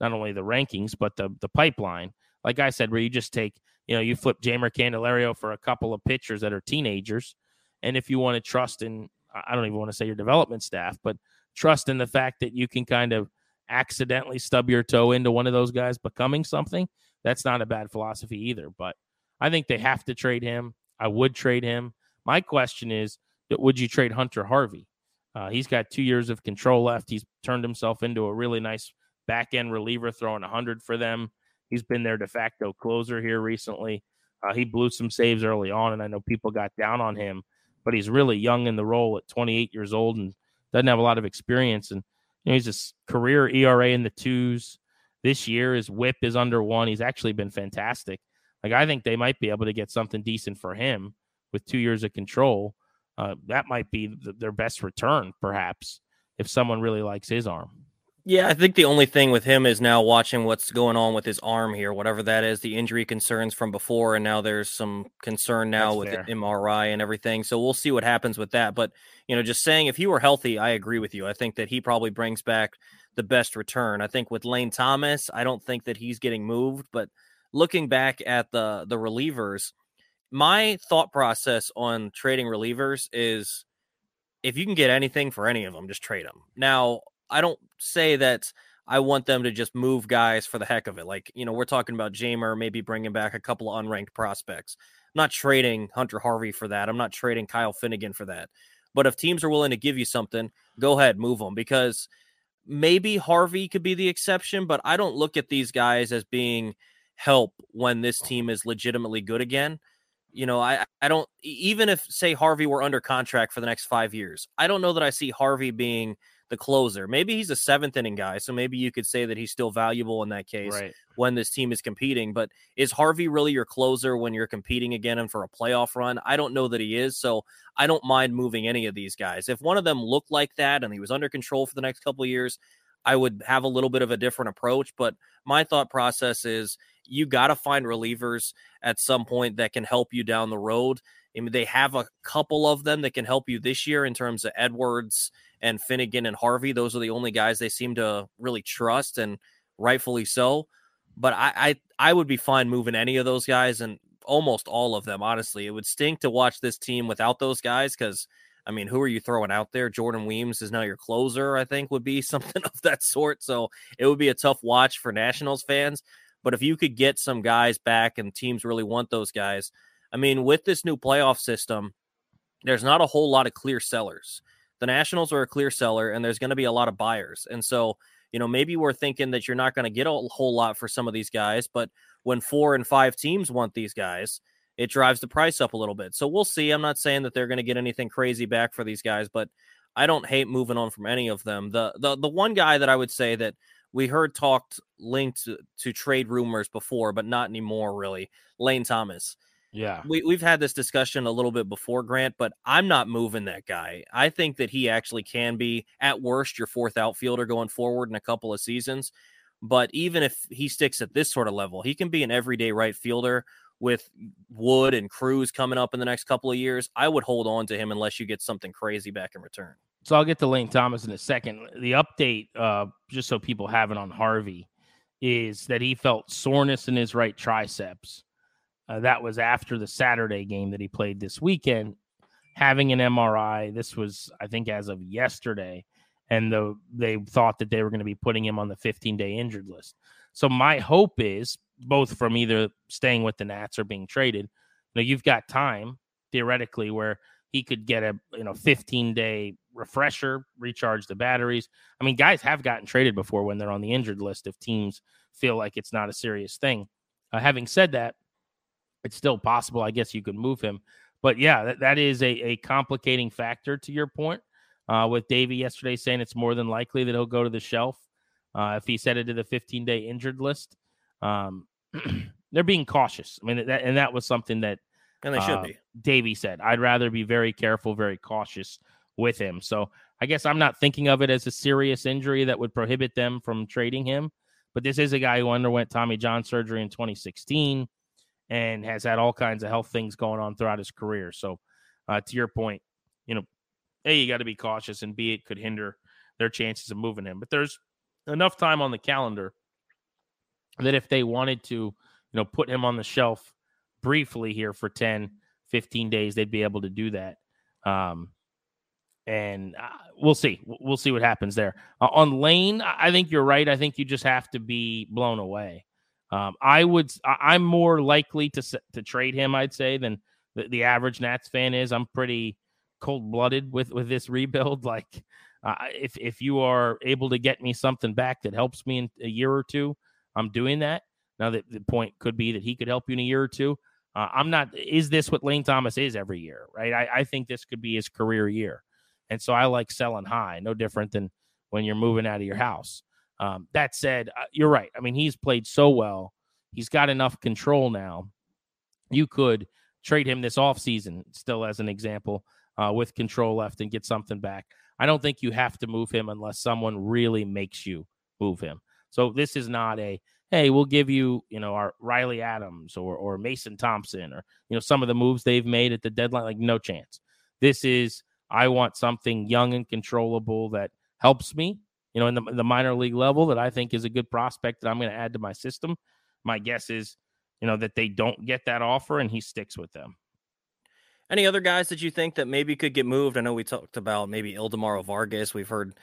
not only the rankings, but the the pipeline. Like I said, where you just take, you know, you flip Jeimer Candelario for a couple of pitchers that are teenagers. And if you want to trust in I don't even want to say your development staff, but trust in the fact that you can kind of accidentally stub your toe into one of those guys becoming something, that's not a bad philosophy either. But I think they have to trade him. I would trade him. My question is, would you trade Hunter Harvey? Uh, he's got two years of control left. He's turned himself into a really nice back end reliever, throwing 100 for them. He's been their de facto closer here recently. Uh, he blew some saves early on, and I know people got down on him, but he's really young in the role at 28 years old and doesn't have a lot of experience. And you know, he's a career ERA in the twos. This year, his whip is under one. He's actually been fantastic. Like I think they might be able to get something decent for him with two years of control. Uh, that might be the, their best return, perhaps, if someone really likes his arm. Yeah, I think the only thing with him is now watching what's going on with his arm here, whatever that is, the injury concerns from before, and now there's some concern now That's with fair. the MRI and everything. So we'll see what happens with that. But you know, just saying if he were healthy, I agree with you. I think that he probably brings back the best return. I think with Lane Thomas, I don't think that he's getting moved, but looking back at the the relievers, my thought process on trading relievers is if you can get anything for any of them, just trade them. Now, I don't say that I want them to just move guys for the heck of it. Like, you know, we're talking about Jeimer maybe bringing back a couple of unranked prospects. I'm not trading Hunter Harvey for that. I'm not trading Kyle Finnegan for that. But if teams are willing to give you something, go ahead, move them because maybe Harvey could be the exception, but I don't look at these guys as being help when this team is legitimately good again. You know, I I don't even if say Harvey were under contract for the next 5 years. I don't know that I see Harvey being the closer. Maybe he's a seventh inning guy, so maybe you could say that he's still valuable in that case Right. when this team is competing. But is Harvey really your closer when you're competing again and for a playoff run? I don't know that he is. So I don't mind moving any of these guys. If one of them looked like that and he was under control for the next couple of years, I would have a little bit of a different approach. But my thought process is you got to find relievers at some point that can help you down the road. I mean, they have a couple of them that can help you this year in terms of Edwards and Finnegan and Harvey. Those are the only guys they seem to really trust, and rightfully so. But I, I, I would be fine moving any of those guys and almost all of them. Honestly, it would stink to watch this team without those guys because. I mean, who are you throwing out there? Jordan Weems is now your closer, I think, would be something of that sort. So it would be a tough watch for Nationals fans. But if you could get some guys back and teams really want those guys, I mean, with this new playoff system, there's not a whole lot of clear sellers. The Nationals are a clear seller, and there's going to be a lot of buyers. And so, you know, maybe we're thinking that you're not going to get a whole lot for some of these guys, but when four and five teams want these guys, it drives the price up a little bit. So we'll see. I'm not saying that they're going to get anything crazy back for these guys, but I don't hate moving on from any of them. The the the one guy that I would say that we heard talked linked to, to trade rumors before, but not anymore really. Lane Thomas. Yeah. We we've had this discussion a little bit before, Grant, but I'm not moving that guy. I think that he actually can be at worst your fourth outfielder going forward in a couple of seasons. But even if he sticks at this sort of level, he can be an everyday right fielder with Wood and Crews coming up in the next couple of years. I would hold on to him unless you get something crazy back in return. So I'll get to Lane Thomas in a second. The update, uh, just so people have it on Harvey, is that he felt soreness in his right triceps. Uh, that was after the Saturday game that he played this weekend, having an MRI. This was, I think, as of yesterday, and the they thought that they were going to be putting him on the 15 day injured list. So my hope is both from either staying with the Nats or being traded. Know, you've got time theoretically where he could get a you know 15 day refresher, recharge the batteries. I mean, guys have gotten traded before when they're on the injured list if teams feel like it's not a serious thing. Uh, having said that, it's still possible. I guess you could move him, but yeah, that, that is a, a complicating factor to your point. Uh, with Davey yesterday saying it's more than likely that he'll go to the shelf uh, if he's headed to the 15 day injured list. Um, they're being cautious. I mean, that, and that was something that And they should uh, be. Davey said. I'd rather be very careful, very cautious with him. So I guess I'm not thinking of it as a serious injury that would prohibit them from trading him. But this is a guy who underwent Tommy John surgery in 2016 and has had all kinds of health things going on throughout his career. So, uh, to your point, you know, A, you got to be cautious, and B, it could hinder their chances of moving him. But there's enough time on the calendar that if they wanted to, you know, put him on the shelf briefly here for 10, 15 days, they'd be able to do that. Um, and uh, we'll see. We'll see what happens there. Uh, on Lane, I think you're right. I think you just have to be blown away. Um, I would. I'm more likely to to trade him. I'd say than the, the average Nats fan is. I'm pretty cold blooded with with this rebuild. Like, uh, if if you are able to get me something back that helps me in a year or two, I'm doing that. Now that the point could be that he could help you in a year or two. Uh, I'm not. Is this what Lane Thomas is every year? Right. I, I think this could be his career year, and so I like selling high. No different than when you're moving out of your house. Um, that said, uh, you're right. I mean, he's played so well. He's got enough control now. You could trade him this offseason, still as an example, uh, with control left and get something back. I don't think you have to move him unless someone really makes you move him. So this is not a hey, we'll give you, you know, our Riley Adams or or Mason Thompson or you know some of the moves they've made at the deadline. Like no chance. This is I want something young and controllable that helps me, you know, in the, the minor league level that I think is a good prospect that I'm going to add to my system. My guess is you know, that they don't get that offer and he sticks with them. Any other guys that you think that maybe could get moved? I know we talked about maybe Ildemaro Vargas. We've heard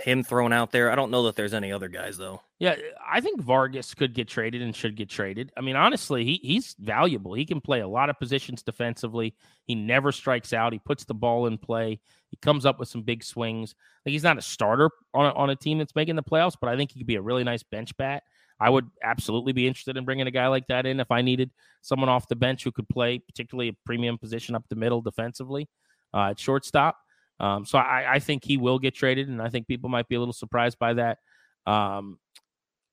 him thrown out there. I don't know that there's any other guys though. Yeah, uh, I think Vargas could get traded and should get traded. I mean, honestly, he he's valuable. He can play a lot of positions defensively. He never strikes out. He puts the ball in play. He comes up with some big swings. Like he's not a starter on a, on a team that's making the playoffs, but I think he could be a really nice bench bat. I would absolutely be interested in bringing a guy like that in if I needed someone off the bench who could play, particularly a premium position up the middle defensively uh, at shortstop. Um, so I, I, think he will get traded, and I think people might be a little surprised by that. Um,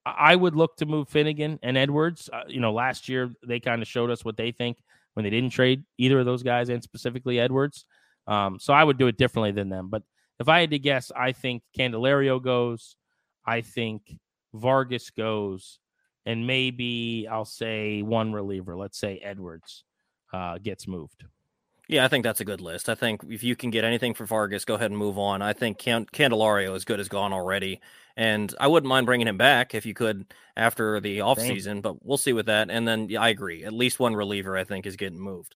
I would look to move Finnegan and Edwards. Uh, you know, last year they kind of showed us what they think when they didn't trade either of those guys, and specifically Edwards. Um, so I would do it differently than them. But if I had to guess, I think Candelario goes. I think Vargas goes, and maybe I'll say one reliever. Let's say Edwards uh, gets moved. Yeah, I think that's a good list. I think if you can get anything for Vargas, go ahead and move on. I think Can- Candelario is good as gone already, and I wouldn't mind bringing him back if you could after the offseason, but we'll see with that. And then yeah, I agree. At least one reliever, I think, is getting moved.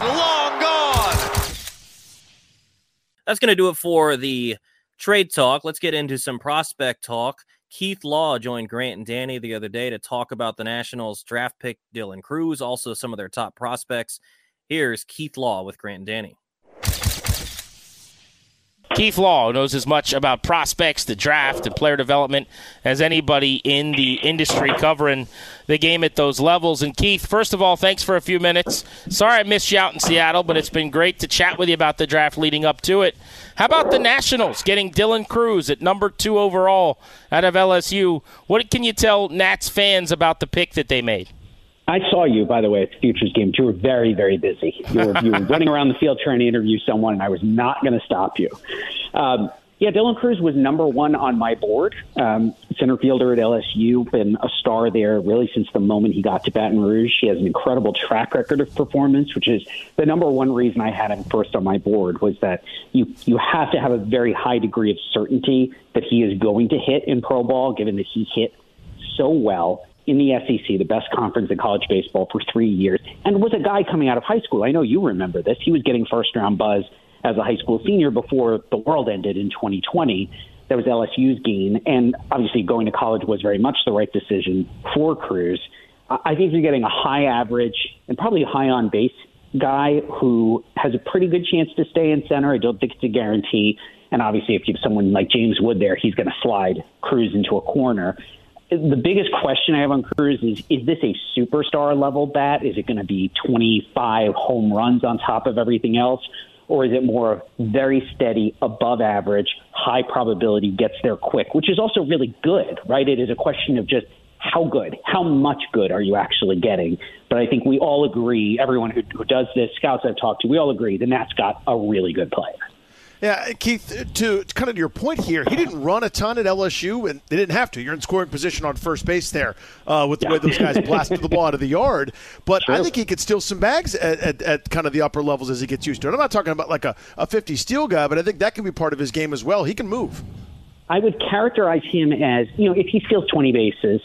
Long gone. That's going to do it for the trade talk. Let's get into some prospect talk. Keith Law joined Grant and Danny the other day to talk about the Nationals draft pick Dylan Crews, also some of their top prospects. Here's Keith Law with Grant and Danny. Keith Law knows as much about prospects, the draft, and player development as anybody in the industry covering the game at those levels. And Keith, first of all, thanks for a few minutes. Sorry I missed you out in Seattle, but it's been great to chat with you about the draft leading up to it. How about the Nationals getting Dylan Crews at number two overall out of LSU? What can you tell Nats fans about the pick that they made? I saw you, by the way, at the Futures game. You were very, very busy. You were, you were running around the field trying to interview someone, and I was not going to stop you. Um, yeah, Dylan Crews was number one on my board. Um, center fielder at LSU, been a star there really since the moment he got to Baton Rouge. He has an incredible track record of performance, which is the number one reason I had him first on my board was that you you have to have a very high degree of certainty that he is going to hit in pro ball, given that he hit so well in the SEC, the best conference in college baseball for three years, and was a guy coming out of high school. I know you remember this. He was getting first round buzz as a high school senior before the world ended in 2020. That was LSU's gain, and obviously going to college was very much the right decision for Crews. I think you're getting a high average and probably high on base guy who has a pretty good chance to stay in center. I don't think it's a guarantee. And obviously, if you have someone like James Wood there, he's going to slide Crews into a corner the biggest question I have on Crews is is this a superstar level bat? Is it going to be 25 home runs on top of everything else? Or is it more of very steady, above average, high probability, gets there quick, which is also really good, right? It is a question of just how good, how much good are you actually getting? But I think we all agree, everyone who, who does this, scouts I've talked to, we all agree the Nats got a really good player. Yeah, Keith, to, to kind of your point here, he didn't run a ton at LSU, and they didn't have to. You're in scoring position on first base there uh, with the yeah. way those guys blasted the ball out of the yard. But I think he could steal some bags at, at, at, kind of the upper levels as he gets used to it. I'm not talking about like a, a 50 steal guy, but I think that can be part of his game as well. He can move. I would characterize him as, you know, if he steals 20 bases,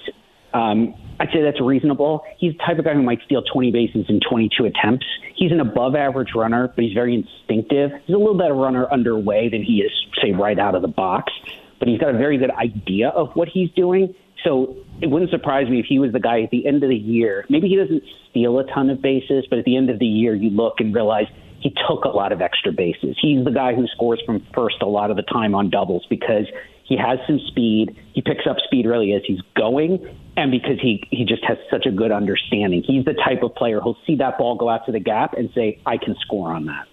um, I'd say that's reasonable. He's the type of guy who might steal 20 bases in 22 attempts. He's an above average runner, but he's very instinctive. He's a little better runner underway than he is, say, right out of the box. But he's got a very good idea of what he's doing. So it wouldn't surprise me if he was the guy at the end of the year. Maybe he doesn't steal a ton of bases, but at the end of the year, you look and realize he took a lot of extra bases. He's the guy who scores from first a lot of the time on doubles because he has some speed. He picks up speed really as he's going, and because he he just has such a good understanding. He's the type of player who'll see that ball go out to the gap and say, "I can score on that."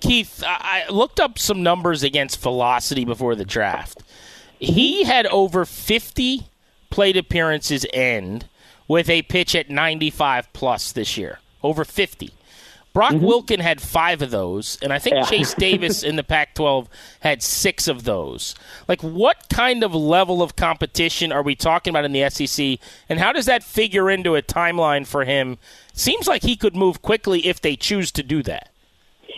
Keith, I looked up some numbers against velocity before the draft. He mm-hmm. had over 50 plate appearances end with a pitch at 95 plus this year, over 50. Brock mm-hmm. Wilken had five of those, and I think yeah. Chase Davis in the Pac 12 had six of those. Like, what kind of level of competition are we talking about in the SEC, and how does that figure into a timeline for him? Seems like he could move quickly if they choose to do that.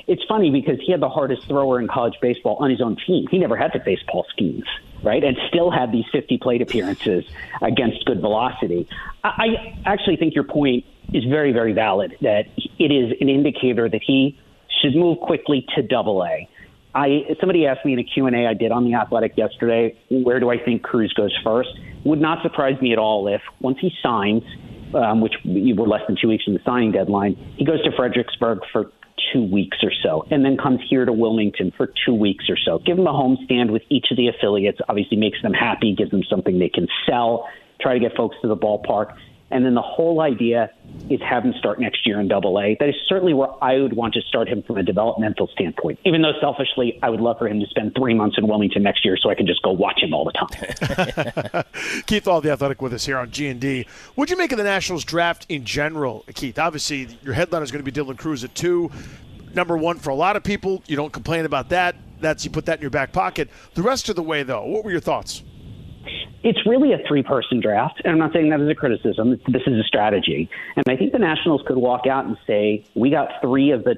It's funny because he had the hardest thrower in college baseball on his own team. He never had to face Paul Skenes, right? And still had these 50 plate appearances against good velocity. I actually think your point is very, very valid that it is an indicator that he should move quickly to double A. I, somebody asked me in a Q&A I did on The Athletic yesterday, where do I think Crews goes first? Would not surprise me at all if once he signs, um, which we're less than two weeks from the signing deadline, he goes to Fredericksburg for two weeks or so, and then comes here to Wilmington for two weeks or so. Give them a home stand with each of the affiliates. Obviously, makes them happy, gives them something they can sell. Try to get folks to the ballpark. And then the whole idea is have him start next year in double A. That is certainly where I would want to start him from a developmental standpoint. Even though selfishly, I would love for him to spend three months in Wilmington next year so I can just go watch him all the time. Keith All the Athletic with us here on G&D. What'd you make of the Nationals draft in general, Keith? Obviously, your headline is going to be Dylan Crews at two. Number one for a lot of people. You don't complain about that. That's you put that in your back pocket. The rest of the way, though, what were your thoughts? It's really a three person draft. And I'm not saying that as a criticism. This is a strategy. And I think the Nationals could walk out and say, we got three of the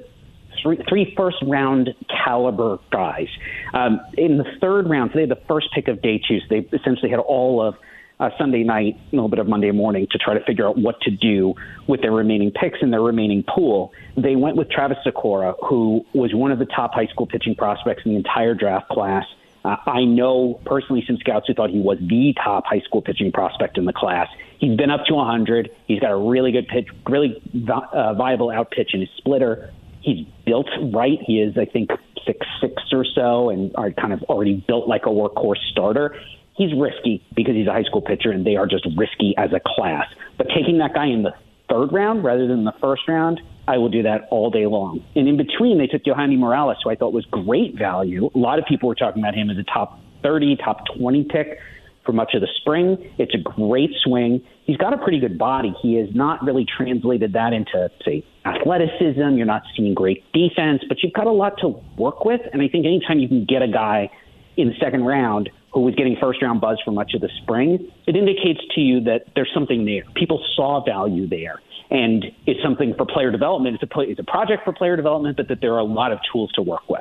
three, three first round caliber guys. Um, in the third round, so they had the first pick of day two. So they essentially had all of uh, Sunday night, a little bit of Monday morning to try to figure out what to do with their remaining picks in their remaining pool. They went with Travis Sykora, who was one of the top high school pitching prospects in the entire draft class. Uh, I know personally some scouts who thought he was the top high school pitching prospect in the class. He's been up to 100. He's got a really good pitch, really uh, viable out pitch in his splitter. He's built right. He is, I think, six six or so, and are kind of already built like a workhorse starter. He's risky because he's a high school pitcher, and they are just risky as a class. But taking that guy in the third round rather than the first round, I will do that all day long. And in between, they took Yohandy Morales, who I thought was great value. A lot of people were talking about him as a top 30, top 20 pick for much of the spring. It's a great swing. He's got a pretty good body. He has not really translated that into, say, athleticism. You're not seeing great defense, but you've got a lot to work with. And I think anytime you can get a guy in the second round who was getting first round buzz for much of the spring, it indicates to you that there's something there. People saw value there. And it's something for player development. It's a, it's a project for player development, but that there are a lot of tools to work with.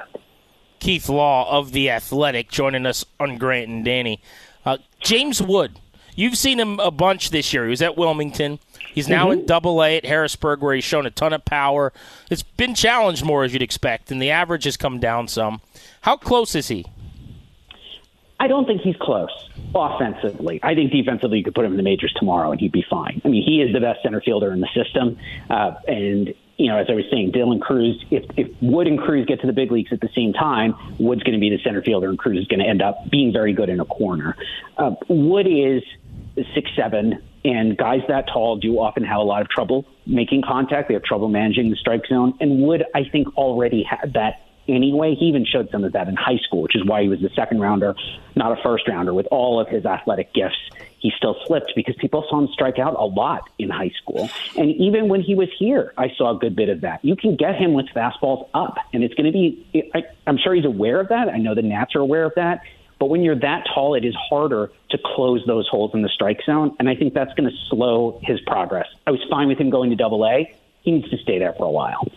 Keith Law of The Athletic joining us on Grant and Danny. Uh, James Wood, you've seen him a bunch this year. He was at Wilmington. He's now mm-hmm. at Double A at Harrisburg, where he's shown a ton of power. It's been challenged more as you'd expect, and the average has come down some. How close is he? I don't think he's close offensively. I think defensively, you could put him in the majors tomorrow and he'd be fine. I mean, he is the best center fielder in the system. Uh, and, you know, as I was saying, Dylan Crews, if, if Wood and Crews get to the big leagues at the same time, Wood's going to be the center fielder and Crews is going to end up being very good in a corner. Uh, Wood is six seven, and guys that tall do often have a lot of trouble making contact. They have trouble managing the strike zone. And Wood, I think, already had that anyway. He even showed some of that in high school, which is why he was the second rounder, not a first rounder. With all of his athletic gifts, he still slipped because people saw him strike out a lot in high school. And even when he was here, I saw a good bit of that. You can get him with fastballs up, and it's going to be, I, I'm sure he's aware of that. I know the Nats are aware of that. But when you're that tall, it is harder to close those holes in the strike zone. And I think that's going to slow his progress. I was fine with him going to double A. He needs to stay there for a while.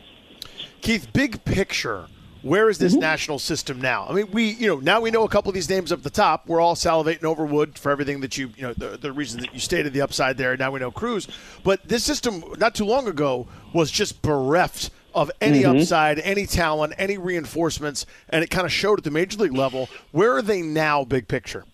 Keith, big picture where is this mm-hmm. national system now? I mean, we, you know, now we know a couple of these names up the top. We're all salivating over Wood for everything that you, you know, the, the reason that you stated the upside there. Now we know Crews, But this system, not too long ago, was just bereft of any mm-hmm. upside, any talent, any reinforcements, and it kind of showed at the major league level. Where are they now, big picture?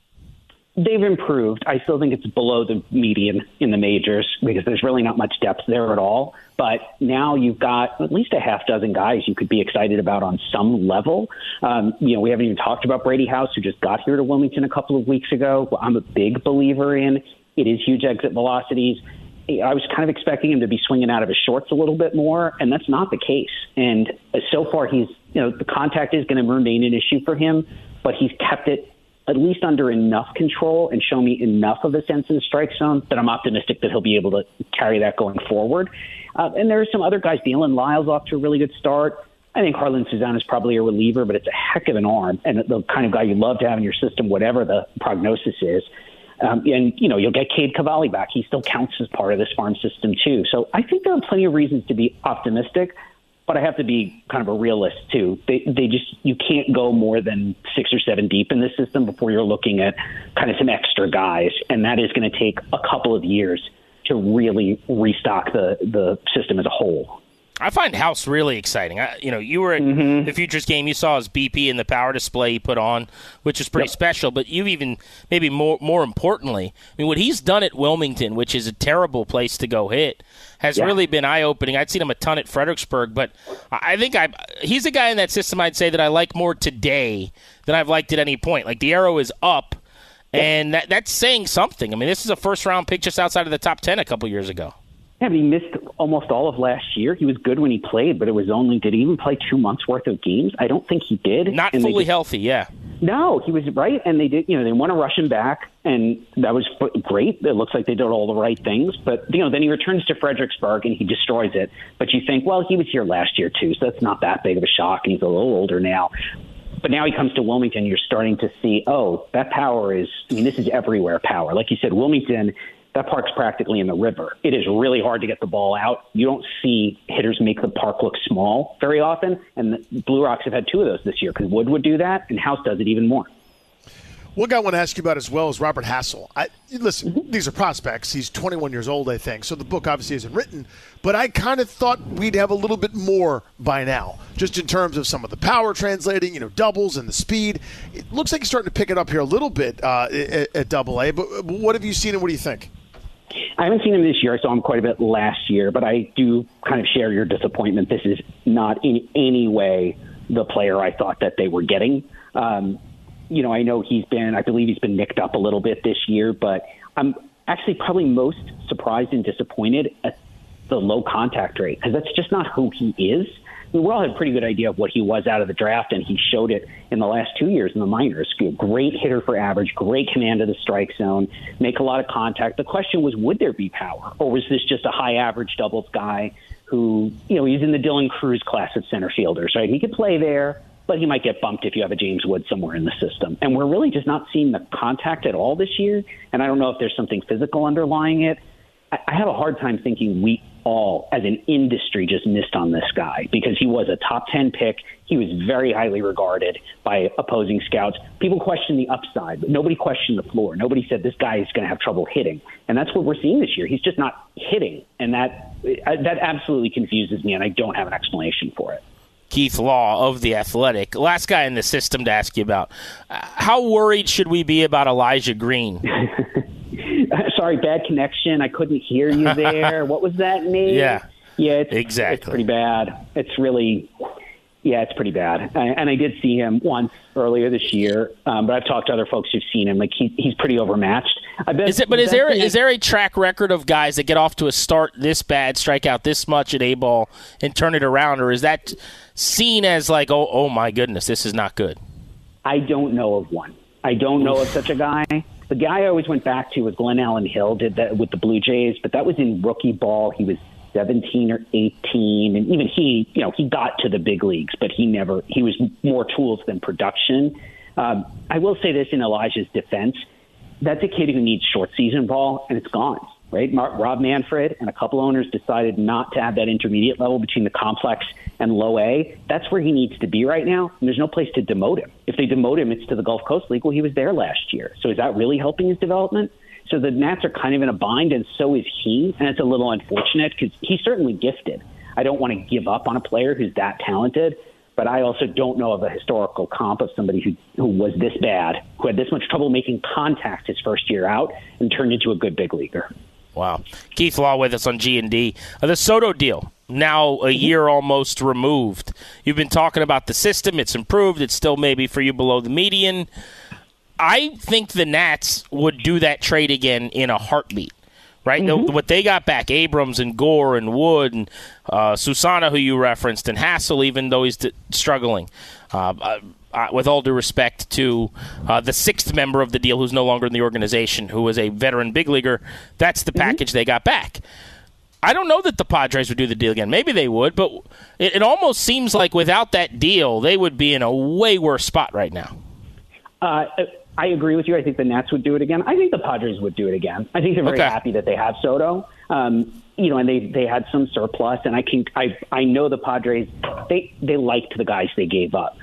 They've improved. I still think it's below the median in the majors because there's really not much depth there at all. But now you've got at least a half dozen guys you could be excited about on some level. Um, you know, we haven't even talked about Brady House, who just got here to Wilmington a couple of weeks ago. I'm a big believer in. It is huge exit velocities. I was kind of expecting him to be swinging out of his shorts a little bit more, and that's not the case. And so far, he's you know the contact is going to remain an issue for him, but he's kept it at least under enough control and show me enough of a sense of the strike zone that I'm optimistic that he'll be able to carry that going forward. Uh, and there are some other guys. Dylan Lile's off to a really good start. I think Jarlin Susana is probably a reliever, but it's a heck of an arm and the kind of guy you love to have in your system, whatever the prognosis is. Um, and you know you'll get Cade Cavalli back. He still counts as part of this farm system too. So I think there are plenty of reasons to be optimistic, but I have to be kind of a realist too. They they just you can't go more than six or seven deep in this system before you're looking at kind of some extra guys, and that is going to take a couple of years to really restock the the system as a whole. I find House really exciting. I, you know, you were at mm-hmm. the Futures game. You saw his BP and the power display he put on, which is pretty yep. special. But you even maybe more more importantly, I mean, what he's done at Wilmington, which is a terrible place to go hit, has yeah. really been eye opening. I'd seen him a ton at Fredericksburg, but I think I he's a guy in that system. I'd say that I like more today than I've liked at any point. Like the arrow is up. And that, that's saying something. I mean, this is a first round pick just outside of the top 10 a couple years ago. Yeah, but he missed almost all of last year. He was good when he played, but it was only did he even play two months worth of games? I don't think he did. Not and fully healthy, yeah. No, he was right, and they did. You know, they want to rush him back, and that was great. It looks like they did all the right things, but you know, then he returns to Fredericksburg and he destroys it. But you think, well, he was here last year too, so that's not that big of a shock, and he's a little older now. But now he comes to Wilmington, you're starting to see, oh, that power is, I mean, this is everywhere power. Like you said, Wilmington that park's practically in the river. It is really hard to get the ball out. You don't see hitters make the park look small very often, and the Blue Rocks have had two of those this year because Wood would do that, and House does it even more. One guy I want to ask you about as well is Robert Hassell. I, listen, mm-hmm. these are prospects. He's 21 years old, I think. So the book obviously isn't written, but I kind of thought we'd have a little bit more by now, just in terms of some of the power translating, you know, doubles and the speed. It looks like he's starting to pick it up here a little bit uh, at, Double A. But what have you seen and what do you think? I haven't seen him this year. I saw him quite a bit last year, but I do kind of share your disappointment. This is not in any way the player I thought that they were getting. Um, you know, I know he's been, I believe he's been nicked up a little bit this year, but I'm actually probably most surprised and disappointed at the low contact rate because that's just not who he is we all had a pretty good idea of what he was out of the draft, and he showed it in the last two years in the minors. Great hitter for average, great command of the strike zone, make a lot of contact. The question was, would there be power, or was this just a high average doubles guy who, you know, he's in the Dylan Crews class of center fielders, right? He could play there, but he might get bumped if you have a James Wood somewhere in the system. And we're really just not seeing the contact at all this year. And I don't know if there's something physical underlying it. I I have a hard time thinking we all, as an industry, just missed on this guy because he was a top 10 pick. He was very highly regarded by opposing scouts. People questioned the upside, but nobody questioned the floor. Nobody said this guy is going to have trouble hitting. And that's what we're seeing this year. He's just not hitting. And that, uh, that absolutely confuses me, and I don't have an explanation for it. Keith Law of The Athletic. Last guy in the system to ask you about. How worried should we be about Elijah Green? Sorry, bad connection. I couldn't hear you there. what was that name? Yeah. Yeah, it's, exactly. it's pretty bad. It's really, yeah, it's pretty bad. I, and I did see him once earlier this year, um, but I've talked to other folks who've seen him. Like he, he's pretty overmatched. I bet. Is it? But is there is there a track record of guys that get off to a start this bad, strike out this much at a ball, and turn it around, or is that seen as like, oh, oh my goodness, this is not good? I don't know of one. I don't know of such a guy. The guy I always went back to was Glenallen Hill, did that with the Blue Jays, but that was in rookie ball. He was 17 or 18, and even he, you know, he got to the big leagues, but he never, he was more tools than production. Um, I will say this in Elijah's defense that's a kid who needs short season ball, and it's gone right? Mark, Rob Manfred and a couple owners decided not to have that intermediate level between the complex and low A. That's where he needs to be right now. And there's no place to demote him. If they demote him, it's to the Gulf Coast League. Well, he was there last year. So is that really helping his development? So the Nats are kind of in a bind, and so is he. And it's a little unfortunate because he's certainly gifted. I don't want to give up on a player who's that talented, but I also don't know of a historical comp of somebody who, who was this bad, who had this much trouble making contact his first year out and turned into a good big leaguer. Wow. Keith Law with us on G&D. Uh, the Soto deal, now a mm-hmm. year almost removed. You've been talking about the system. It's improved. It's still maybe for you below the median. I think the Nats would do that trade again in a heartbeat. right? Mm-hmm. The, what they got back, Abrams and Gore and Wood and uh, Susana, who you referenced, and Hassell, even though he's t- struggling. Uh, uh, uh, with all due respect to uh, the sixth member of the deal who's no longer in the organization, who was a veteran big leaguer, that's the mm-hmm. package mm-hmm. they got back. I don't know that the Padres would do the deal again. Maybe they would, but it, it, almost seems like without that deal, they would be in a way worse spot right now. Uh, I agree with you. I think the Nats would do it again. I think the Padres would do it again. I think they're very okay. happy that they have Soto. Um, you know, and they they had some surplus, and I can I I know the Padres they they liked the guys they gave up,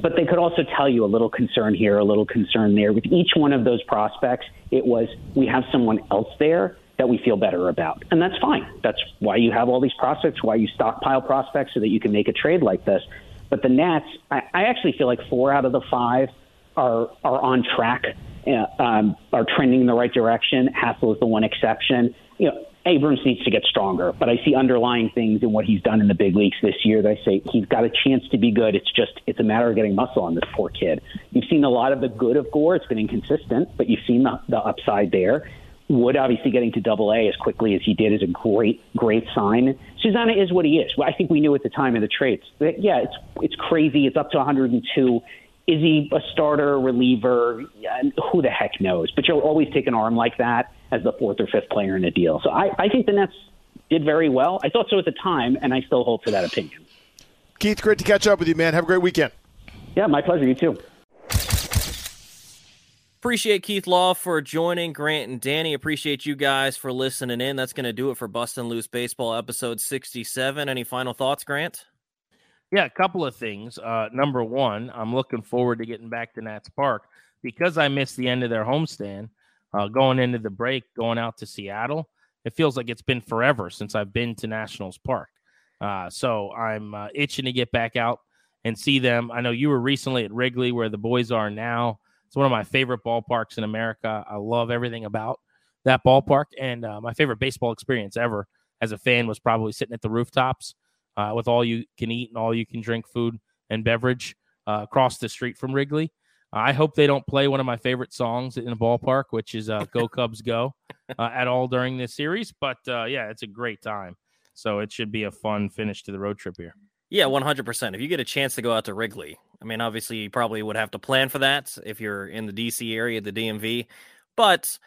but they could also tell you a little concern here, a little concern there. With each one of those prospects, it was we have someone else there that we feel better about, and that's fine. That's why you have all these prospects, why you stockpile prospects so that you can make a trade like this. But the Nats, I, I actually feel like four out of the five are are on track, uh, um, are trending in the right direction. Hassell is the one exception. You know, Abrams needs to get stronger, but I see underlying things in what he's done in the big leagues this year that I say he's got a chance to be good. It's just it's a matter of getting muscle on this poor kid. You've seen a lot of the good of Gore. It's been inconsistent, but you've seen the, the upside there. Wood obviously getting to double A as quickly as he did is a great, great sign. Susana is what he is. I think we knew at the time of the trades that, yeah, it's, it's crazy. It's up to 102 is he a starter, reliever? Who the heck knows? But you'll always take an arm like that as the fourth or fifth player in a deal. So I, I think the Nets did very well. I thought so at the time, and I still hold to that opinion. Keith, great to catch up with you, man. Have a great weekend. Yeah, my pleasure. You too. Appreciate Keith Law for joining Grant and Danny. Appreciate you guys for listening in. That's going to do it for Bustin' Loose Baseball episode 67. Any final thoughts, Grant? Yeah, a couple of things. Uh, number one, I'm looking forward to getting back to Nats Park because I missed the end of their homestand. Uh, going into the break, going out to Seattle, it feels like it's been forever since I've been to Nationals Park. Uh, so I'm uh, itching to get back out and see them. I know you were recently at Wrigley, where the boys are now. It's one of my favorite ballparks in America. I love everything about that ballpark, and uh, my favorite baseball experience ever as a fan was probably sitting at the rooftops uh, with all you can eat and all you can drink food and beverage uh, across the street from Wrigley. I hope they don't play one of my favorite songs in the ballpark, which is uh, "Go Cubs Go," uh, at all during this series. But uh, yeah, it's a great time, so it should be a fun finish to the road trip here. Yeah, one hundred percent. If you get a chance to go out to Wrigley, I mean, obviously you probably would have to plan for that if you're in the DC area, the DMV, but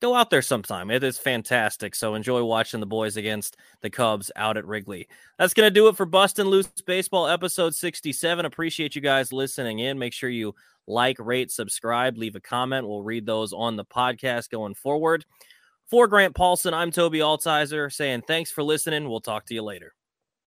go out there sometime. It is fantastic. So enjoy watching the boys against the Cubs out at Wrigley. That's going to do it for Bustin' Loose Baseball episode 67. Appreciate you guys listening in. Make sure you like, rate, subscribe, leave a comment. We'll read those on the podcast going forward. For Grant Paulsen, I'm Tobi Altizer saying thanks for listening. We'll talk to you later.